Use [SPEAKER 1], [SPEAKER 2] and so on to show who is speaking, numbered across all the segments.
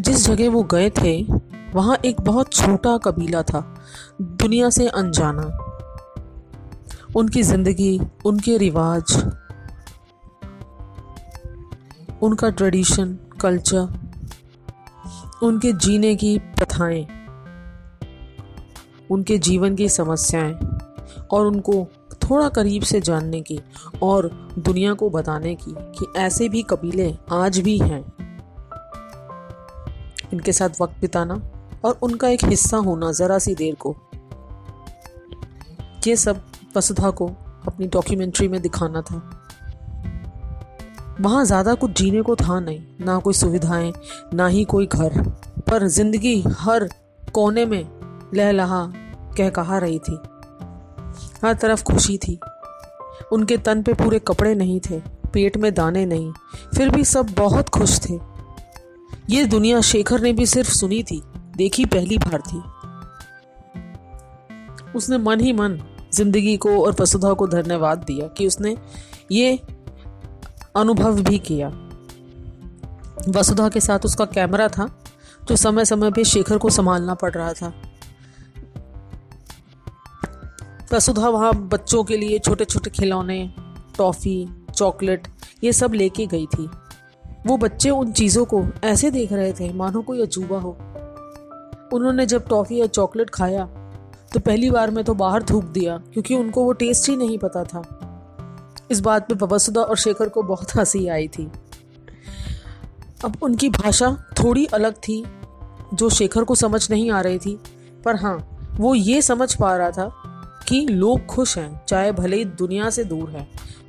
[SPEAKER 1] जिस जगह वो गए थे, वहाँ एक बहुत छोटा कबीला था, दुनिया से अनजाना। उनकी ज़िंदगी, उनके रिवाज, उनका ट्रेडिशन, कल्चर, उनके जीने की प्रथाएँ, उनके जीवन की समस्याएँ, और उनको थोड़ा करीब से जानने की, और दुनिया को बताने की, कि ऐसे भी कबीले आज भी हैं। इनके साथ वक्त बिताना और उनका एक हिस्सा होना ज़रा सी देर को। ये सब वसुधा को अपनी डॉक्यूमेंट्री में दिखाना था। वहाँ ज़्यादा कुछ जीने को था नहीं, ना कोई सुविधाएँ, ना ही कोई घर, पर ज़िंदगी हर कोने में लहलहा कह कहा रही थी। हर तरफ़ खुशी थी। उनके तन पे पूरे कपड़े नहीं थे, पेट में दाने नहीं, फिर भी सब बहुत खुश थे। ये दुनिया शेखर ने भी सिर्फ़ सुनी थी, देखी पहली बार थी। उसने मन ही मन ज़िंदगी को और वसुधा को धन्यवाद दिया कि उसने ये अनुभव भी किया। वसुधा के साथ उसका कैमरा था, जो समय समय पे शेखर को संभालना पड़ रहा था। वसुधा वहाँ बच्चों के लिए छोटे छोटे खिलौने, टॉफ़ी, चॉकलेट, ये सब लेके गई थी। वो बच्चे उन चीज़ों को ऐसे देख रहे थे, मानो कोई अजूबा हो। उन्होंने जब टॉफ़ी या चॉकलेट खाया तो पहली बार में तो बाहर थूक दिया, क्योंकि उनको वो टेस्ट ही नहीं पता था। इस बात पे वसुधा और शेखर को बहुत हँसी आई थी। अब उनकी भाषा थोड़ी अलग थी, जो शेखर को समझ नहीं आ रही थी। पर हाँ वो ये समझ पा रहा था कि लोग खुश हैं, चाहे भले ही दुनिया से दूर है।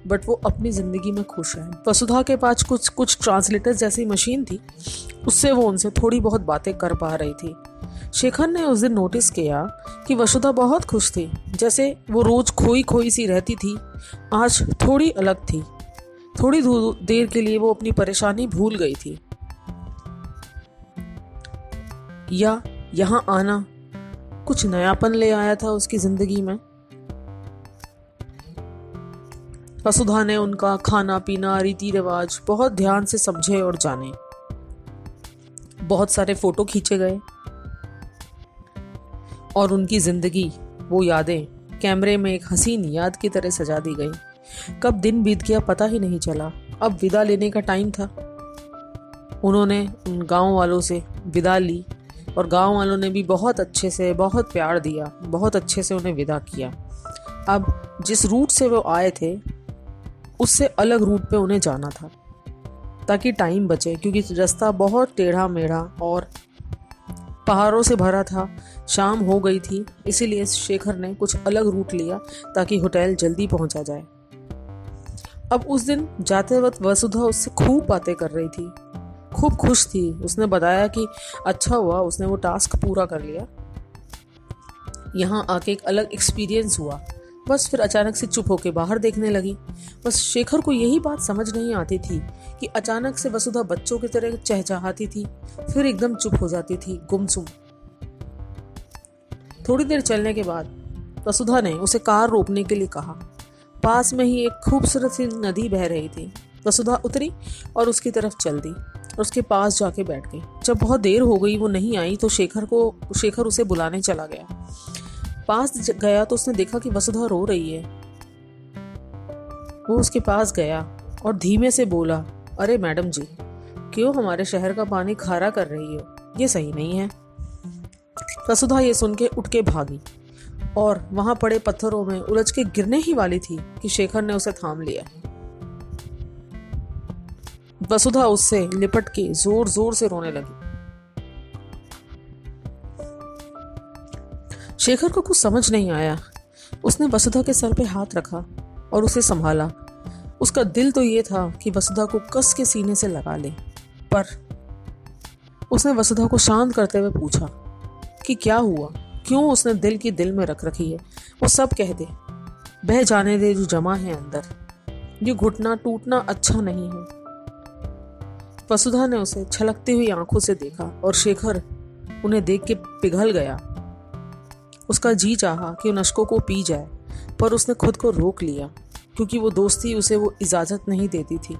[SPEAKER 1] बट वो अपनी ज़िंदगी में खुश हैं। वसुधा के पास कुछ कुछ ट्रांसलेटर जैसी मशीन थी। उससे वो उनसे थोड़ी बहुत बातें कर पा रही थी। शेखर ने उस दिन नोटिस किया कि वसुधा बहुत खुश थी। जैसे वो रोज़ खोई खोई सी रहती थी, आज थोड़ी अलग थी। थोड़ी देर के लिए वो अपनी परेशानी भूल गई थी। या, यहाँ आना। कुछ नयापन ले आया था उसकी ज़िंदगी में। वसुधा ने उनका खाना पीना, रीति रिवाज बहुत ध्यान से समझे और जाने। बहुत सारे फ़ोटो खींचे गए। और उनकी ज़िंदगी, वो यादें, कैमरे में एक हसीन याद की तरह सजा दी गई। कब दिन बीत गया पता ही नहीं चला। अब विदा लेने का टाइम था। उन्होंने उन गाँव वालों से विदा ली और गाँव वालों ने भी बहुत अच्छे से, बहुत प्यार दिया, बहुत अच्छे से उन्हें विदा किया। अब जिस रूट से वो आए थे उससे अलग रूट पे उन्हें जाना था, ताकि टाइम बचे, क्योंकि रास्ता बहुत टेढ़ा मेढ़ा और पहाड़ों से भरा था। शाम हो गई थी, इसीलिए शेखर ने कुछ अलग रूट लिया, ताकि होटल जल्दी पहुँचा जाए। अब उस दिन जाते वक्त वसुधा उससे खूब बातें कर रही थी। खूब खुश थी। उसने बताया कि अच्छा हुआ, उसने वो टास्क पूरा कर लिया। यहाँ आके एक अलग एक्सपीरियंस हुआ। बस फिर अचानक से चुप होकर बाहर देखने लगी। बस शेखर को यही बात समझ नहीं आती थी कि अचानक से वसुधा बच्चों की तरह चहचहाती थी, फिर एकदम चुप हो जाती थी, गुमसुम। थोड़ी देर चलने के बाद वसुधा ने उसे कार रोकने के लिए कहा। पास में ही एक खूबसूरत सी नदी बह रही थी। वसुधा उतरी और उसकी तरफ़ चल दी और उसके पास जाके बैठ गई। जब बहुत देर हो गई वो नहीं आई तो शेखर को, शेखर उसे बुलाने चला गया। पास गया तो उसने देखा कि वसुधा रो रही है। वो उसके पास गया और धीमे से बोला, अरे मैडम जी, क्यों हमारे शहर का पानी खारा कर रही हो? ये सही नहीं है। वसुधा ये सुन के उठ के भागी और वहाँ पड़े पत्थरों में उलझ के गिरने ही वाली थी कि शेखर ने उसे थाम लिया। वसुधा उससे लिपट के ज़ोर ज़ोर से रोने लगी। शेखर को कुछ समझ नहीं आया। उसने वसुधा के सर पे हाथ रखा और उसे संभाला। उसका दिल तो ये था कि वसुधा को कस के सीने से लगा ले। पर उसने वसुधा को शांत करते हुए पूछा कि क्या हुआ? क्यों उसने दिल की दिल में रख रखी है? वो सब कह दे। बह जाने दे, जो जमा है अंदर। ये घुटना टूटना अच्छा नहीं है। वसुधा ने उसे छलकती हुई आँखों से देखा और शेखर उन्हें देख के पिघल गया। उसका जी चाहा कि उन अशकों को पी जाए, पर उसने खुद को रोक लिया, क्योंकि वो दोस्ती उसे वो इजाज़त नहीं देती थी।